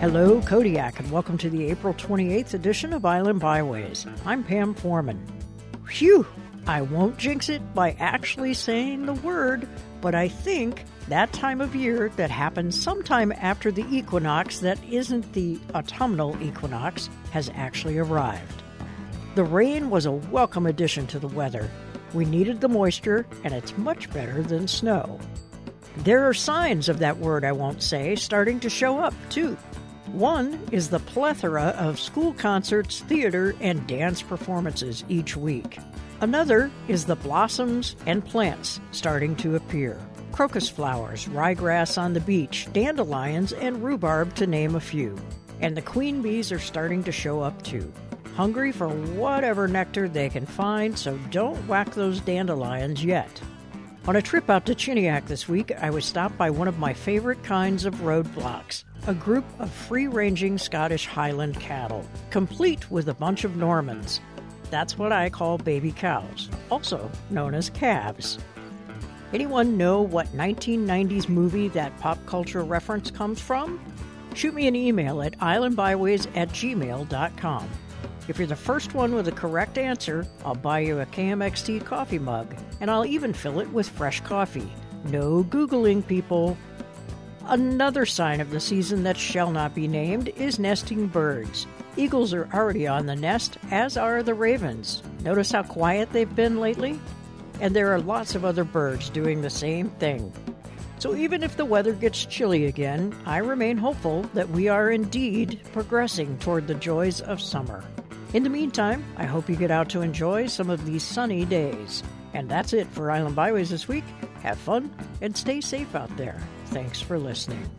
Hello, Kodiak, and welcome to the April 28th edition of Island Byways. I'm Pam Foreman. Phew! I won't jinx it by actually saying the word, but I think that time of year that happens sometime after the equinox that isn't the autumnal equinox has actually arrived. The rain was a welcome addition to the weather. We needed the moisture, and it's much better than snow. There are signs of that word I won't say starting to show up, too. One is the plethora of school concerts, theater, and dance performances each week. Another is the blossoms and plants starting to appear crocus flowers, ryegrass on the beach, dandelions, and rhubarb, to name a few. And the queen bees are starting to show up too, hungry for whatever nectar they can find, so don't whack those dandelions yet. On a trip out to Chiniak this week, I was stopped by one of my favorite kinds of roadblocks a group of free ranging Scottish Highland cattle, complete with a bunch of Normans. That's what I call baby cows, also known as calves. Anyone know what 1990s movie that pop culture reference comes from? Shoot me an email at islandbyways at gmail.com. If you're the first one with the correct answer, I'll buy you a KMXT coffee mug, and I'll even fill it with fresh coffee. No Googling, people. Another sign of the season that shall not be named is nesting birds. Eagles are already on the nest, as are the ravens. Notice how quiet they've been lately? And there are lots of other birds doing the same thing. So even if the weather gets chilly again, I remain hopeful that we are indeed progressing toward the joys of summer. In the meantime, I hope you get out to enjoy some of these sunny days. And that's it for Island Byways this week. Have fun and stay safe out there. Thanks for listening.